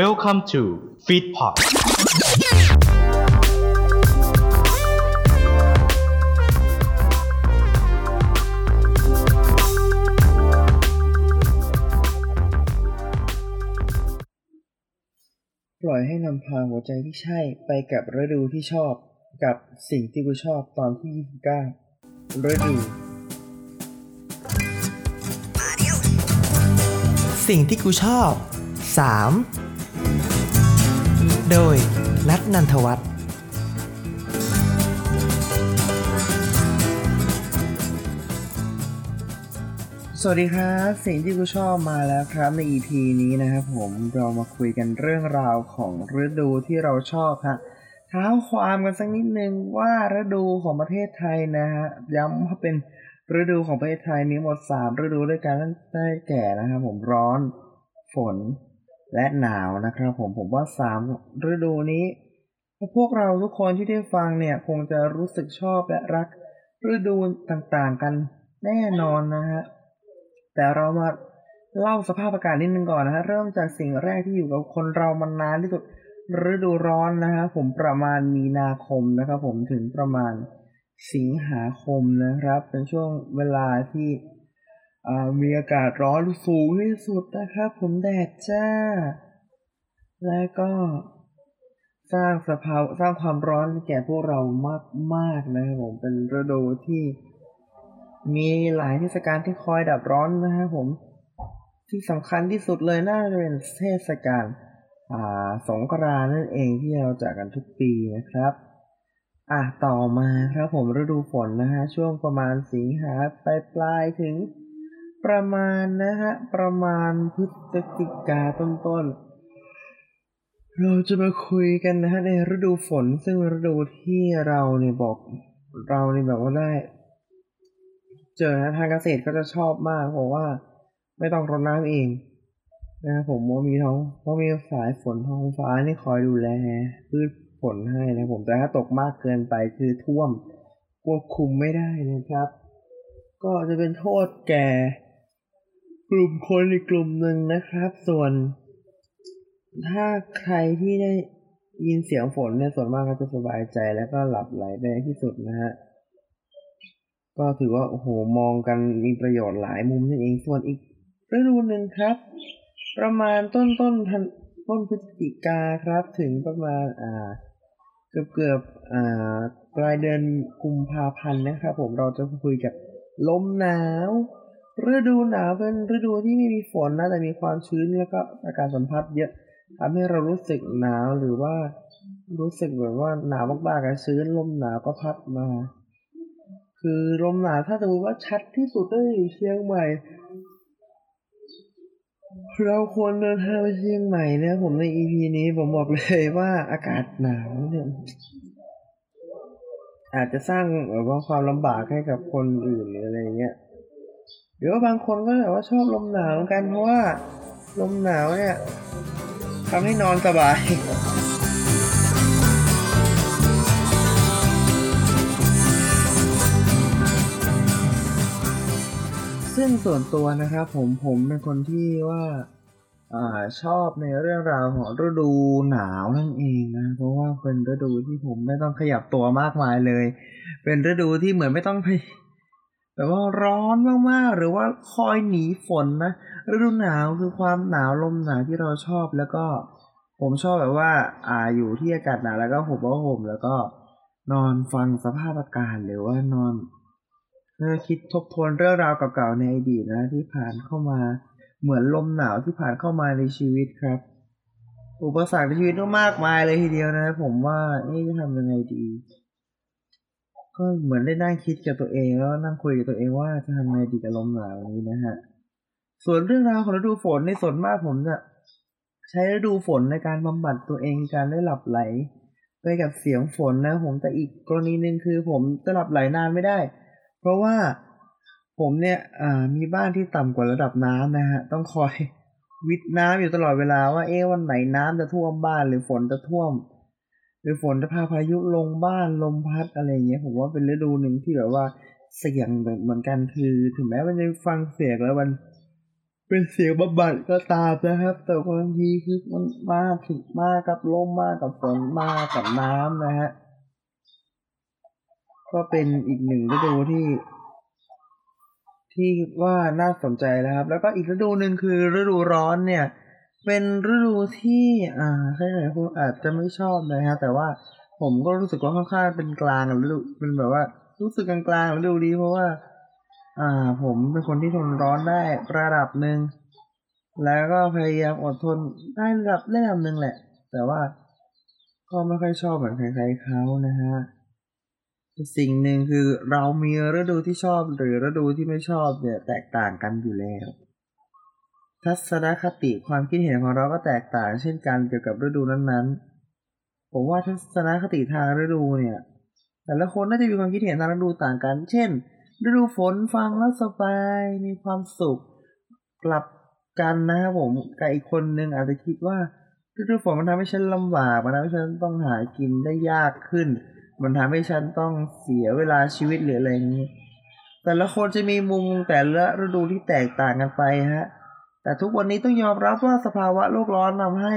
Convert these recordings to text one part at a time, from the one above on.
Welcome to Feedpot ปล่อยให้นำพาหัวใจที่ใช่ไปกับฤดูที่ชอบ กับสิ่งที่กูชอบตอนที่ 29 ฤดู สิ่งที่กูชอบ 3 โดย นัทนันทวัฒน์สวัสดีครับสิ่งที่กูชอบมาแล้วครับใน EP นี้นะครับผมเรามาคุยกันเรื่องราวของฤดูที่เราชอบฮะเท้าความกันสักนิดนึงว่าฤดูของประเทศไทยนะฮะย้ำว่าเป็นฤดูของประเทศไทยมีหมด 3 ฤดูด้วยกันได้แก่นะครับผมร้อน ฝน และหนาวนะครับ ผมผมว่า3ฤดูนี้พวกเราทุกคนที่ได้ฟังเนี่ยคงจะรู้สึกชอบและรักฤดูต่างๆกันแน่นอนนะฮะแต่เรามาเล่าสภาพอากาศนิดนึงก่อนนะฮะเริ่มจากสิ่งแรกที่อยู่กับคนเรามานานที่สุดฤดูร้อนนะฮะผมประมาณมีนาคมนะครับ ผมถึงประมาณสิงหาคมนะครับ เป็นช่วงเวลาที่ มีอากาศร้อนสูงที่สุดนะครับ ผมแดดจ้า และก็สร้างสภาวะสร้างความร้อนแก่พวกเรามากมากๆนะครับผมเป็นฤดูที่มีหลายเทศกาลที่คอยดับร้อนนะครับผม ที่สำคัญที่สุดเลยน่าจะเป็นเทศกาลอาสงกรานต์นั่นเองที่เราจัดกันทุกปีนะครับ อะต่อมาครับผมฤดูฝนนะฮะช่วงประมาณสิงหาปลายปลายถึง ประมาณนะฮะ ประมาณพฤศจิกาต้นๆ เราจะมาคุยกันนะฮะในฤดูฝนซึ่งฤดูที่เราเนี่ยบอกเราเนี่ยแบบว่าได้ เจอนะทางเกษตรก็จะชอบมากเพราะว่า ไม่ต้องรดน้ำเองนะผมว่ามีท้องเพราะมีสายฝนท้องฟ้านี่คอยดูแลพืชฝนให้นะผมแต่ถ้าตกมากเกินไปคือท่วมควบคุมไม่ได้นะครับ ก็จะเป็นโทษแก่ กลุ่มคนอีกกลุ่มหนึ่งนะครับ ส่วน ถ้าใครที่ได้ยินเสียงฝนเนี่ยส่วนมากก็จะสบายใจแล้วก็หลับไหลไปในที่สุดนะฮะก็ถือว่าโอ้โหมองกันมีประโยชน์หลายมุมนั่นเองส่วนอีกฤดูหนึ่งครับ ประมาณต้นต้นธันต้นพฤศจิกาครับ ถึงประมาณอ่า เกือบเกือบอ่าปลายเดือนกุมภาพันธ์นะครับ ผมเราจะคุยกับลมหนาว ฤดูหนาวเป็นฤดูที่ไม่มีฝนนะแต่มีความชื้นแล้วก็อากาศสัมผัสเยอะทำให้เรารู้สึกหนาวหรือว่ารู้สึกแบบว่าหนาวมากๆอะชื้นลมหนาวก็พัดมา คือลมหนาวถ้าสมมติว่าชัดที่สุดก็อยู่เชียงใหม่ เราควรเดินทางไปเชียงใหม่เนี่ยผมใน EP นี้ผมบอกเลยว่าอากาศหนาวเนี่ยอาจจะสร้างแบบว่าความลำบากให้กับคนอื่นหรืออะไรเงี้ย รือว่าบางคนก็แบบว่าชอบลมหนาวกันเพราะว่าลมหนาวเนี่ยทำให้นอนสบายซึ่งส่วนตัวนะครับผมผมเป็นคนที่ว่าอ่าชอบในเรื่องราวของฤดูหนาวนั่นเองนะ เพราะว่าเป็นฤดูที่ผมไม่ต้องขยับตัวมากมายเลย เป็นฤดูที่เหมือนไม่ต้องไป แบบว่าร้อนมากๆ หรือว่าคอยหนีฝนนะฤดูหนาวคือความหนาวลมหนาวที่เราชอบแล้วก็ผมชอบแบบว่า อ่าอยู่ที่อากาศหนาวแล้วก็ห่มผ้าห่มแล้วก็นอนฟังสภาพอากาศหรือว่านอนเออคิดทบทวนเรื่องราวเก่าๆในอดีตนะ ที่ผ่านเข้ามาเหมือนลมหนาวที่ผ่านเข้ามาในชีวิตครับ อุปสรรคในชีวิตก็มากมายเลยทีเดียวนะ ผมว่าเอ๊จะทำยังไงดี ก็เหมือนได้นั่งคิดกับตัวเองแล้วนั่งคุยกับตัวเองว่าจะทำไงดีกับลมหนาวนี้นะฮะ ส่วนเรื่องราวของฤดูฝนในส่วนมากผมจะใช้ฤดูฝนในการบำบัดตัวเองการได้หลับไหล ไปกับเสียงฝนนะผมแต่อีกกรณีหนึ่งคือผมจะหลับไหลนานไม่ได้ เพราะว่าผมเนี่ยมีบ้านที่ต่ำกว่าระดับน้ำนะฮะ ต้องคอยวิทน้ำอยู่ตลอดเวลาว่าเอ๊ะวันไหนน้ำจะท่วมบ้านหรือฝนจะท่วม หรือฝนจะพาพายุลงบ้านลมพัดอะไรเงี้ยผมว่าเป็นฤดูหนึ่งที่แบบว่าเสียงเหมือนกันคือ ถึงแม้ว่าจะฟังเสียงแล้วมัน เป็นเสียงบำบัดก็ตามนะครับ แต่บางทีคือมันมากถึงมากับลมมากกับฝนมากับน้ำนะฮะก็เป็นอีกหนึ่งฤดูที่ ที่ว่าน่าสนใจนะครับ แล้วก็อีกฤดูหนึ่งคือฤดูร้อนเนี่ย เป็นฤดูที่ อ่าใครๆคุณอาจจะไม่ชอบนะฮะ แต่ว่าผมก็รู้สึกว่าค่อนข้างเป็นกลางฤดูเป็นแบบว่า รู้สึกกลางๆฤดูดีเพราะว่า อ่า ผมเป็นคนที่ทนร้อนได้ระดับหนึ่งแล้วก็พยายามอดทนได้ระดับระดับหนึ่งแหละ แต่ว่าก็ไม่ค่อยชอบเหมือนใครๆเขานะฮะสิ่งหนึ่งคือเรามีฤดูที่ชอบหรือฤดูที่ไม่ชอบเนี่ยแตกต่างกันอยู่แล้ว ทัศนคติความคิดเห็นของเราก็แตกต่าง เช่นกันเกี่ยวกับฤดูนั้นๆ ผมว่าทัศนคติทางฤดูเนี่ย แต่ละคนน่าจะมีความคิดเห็นทางฤดูต่างกัน เช่น ฤดูฝนฟังแล้วสบายมีความสุข กลับกันนะครับผมกับอีกคนนึงอาจจะคิดว่าฤดูฝนมันทำให้ฉันลำบากมันทำให้ฉันต้องหากินได้ยากขึ้น มันทำให้ฉันต้องเสียเวลาชีวิตหรืออะไรอย่างนี้ แต่ละคนจะมีมุมแต่ละฤดูที่แตกต่างกันไปฮะ แต่ทุกวันนี้ต้องยอมรับว่าสภาวะโลกร้อนทำให้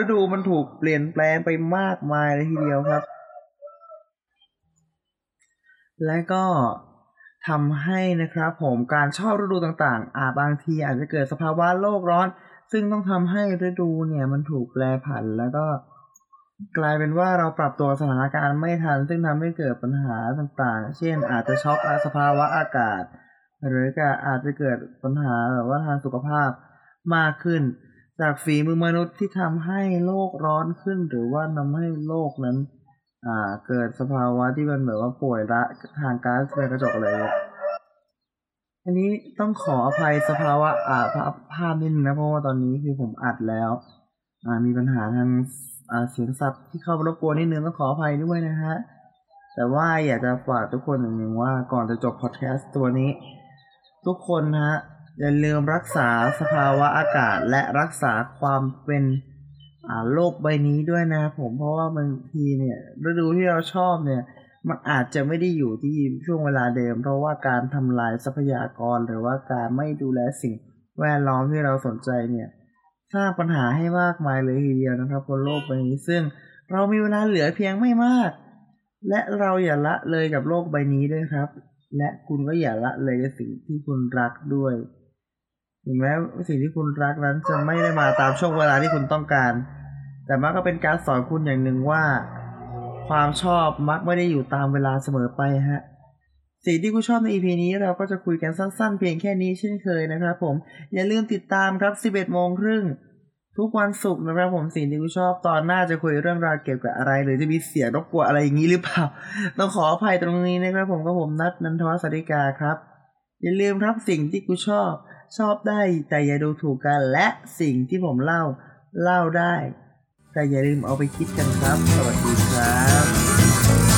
ฤดูมันถูกเปลี่ยนแปลงไปมากมายเลยทีเดียวครับ และก็ทำให้นะครับผมการชอบฤดูต่างๆ อาจบางทีอาจจะเกิดสภาวะโลกร้อน ซึ่งต้องทำให้ฤดูเนี่ยมันถูกแปรผันแล้วก็กลายเป็นว่าเราปรับตัวสถานการณ์ไม่ทัน ซึ่งทำให้เกิดปัญหาต่างๆ เช่นอาจจะช็อกสภาวะอากาศ หรือก็อาจจะเกิดปัญหาแบบว่าทางสุขภาพมากขึ้น จากฝีมือมนุษย์ที่ทำให้โลกร้อนขึ้น หรือว่าทำให้โลกนั้น อ่า เกิดสภาวะที่มันแบบว่าป่วยละทางก๊าซเรือนกระจกอะไรเนี่ยอันนี้ต้องขออภัยสภาวะอ่าภาพภาพนิดนึงนะเพราะว่าตอนนี้คือผมอัดแล้ว อ่า มีปัญหาทางอ่าเสียงสับที่เข้ามารบกวนนิดนึงต้องขออภัยด้วยนะฮะแต่ว่าอยากจะฝากทุกคนอย่างหนึ่งว่าก่อนจะจบพอดแคสต์ตัวนี้ ทุกคนนะฮะอย่าลืมรักษาสภาวะอากาศและรักษาความเป็นอ่าโลกใบนี้ด้วยนะผมเพราะว่าบางทีเนี่ยฤดูที่เราชอบเนี่ย มันอาจจะไม่ได้อยู่ที่ช่วงเวลาเดิม เพราะว่าการทำลายทรัพยากรหรือว่าการไม่ดูแลสิ่งแวดล้อมที่เราสนใจเนี่ยสร้างปัญหาให้มากมายเลยทีเดียวนะครับบนโลกใบนี้ซึ่งเรามีเวลาเหลือเพียงไม่มาก และเราอย่าละเลยกับโลกใบนี้ด้วยครับ และคุณก็อย่าละเลยสิ่งที่คุณรักด้วย ถึงแม้สิ่งที่คุณรักนั้นจะไม่ได้มาตามช่วงเวลาที่คุณต้องการ แต่มันก็เป็นการสอนคุณอย่างหนึ่งว่า ความชอบมักไม่ได้อยู่ตามเวลาเสมอไปฮะสิ่งที่คุณชอบใน EP นี้เราก็จะคุยกันสั้นๆ เพียงแค่นี้เช่นเคยนะครับผม อย่าลืมติดตามครับ 11โมงครึ่ง ทุกวันศุกร์นะครับผมสิ่งที่คุณชอบตอนหน้าจะคุยเรื่องราวเกี่ยวกับอะไร หรือจะมีเสียงรบกวนอะไรอย่างนี้หรือเปล่า ต้องขออภัยตรงนี้นะครับผมก็ผมนัดนันทวัฒน์สาริกาครับ อย่าลืมครับสิ่งที่กูชอบชอบได้แต่อย่าดูถูกกันและสิ่งที่ผมเล่าเล่าได้ แต่อย่าลืมเอาไปคิดกันครับ สวัสดีครับ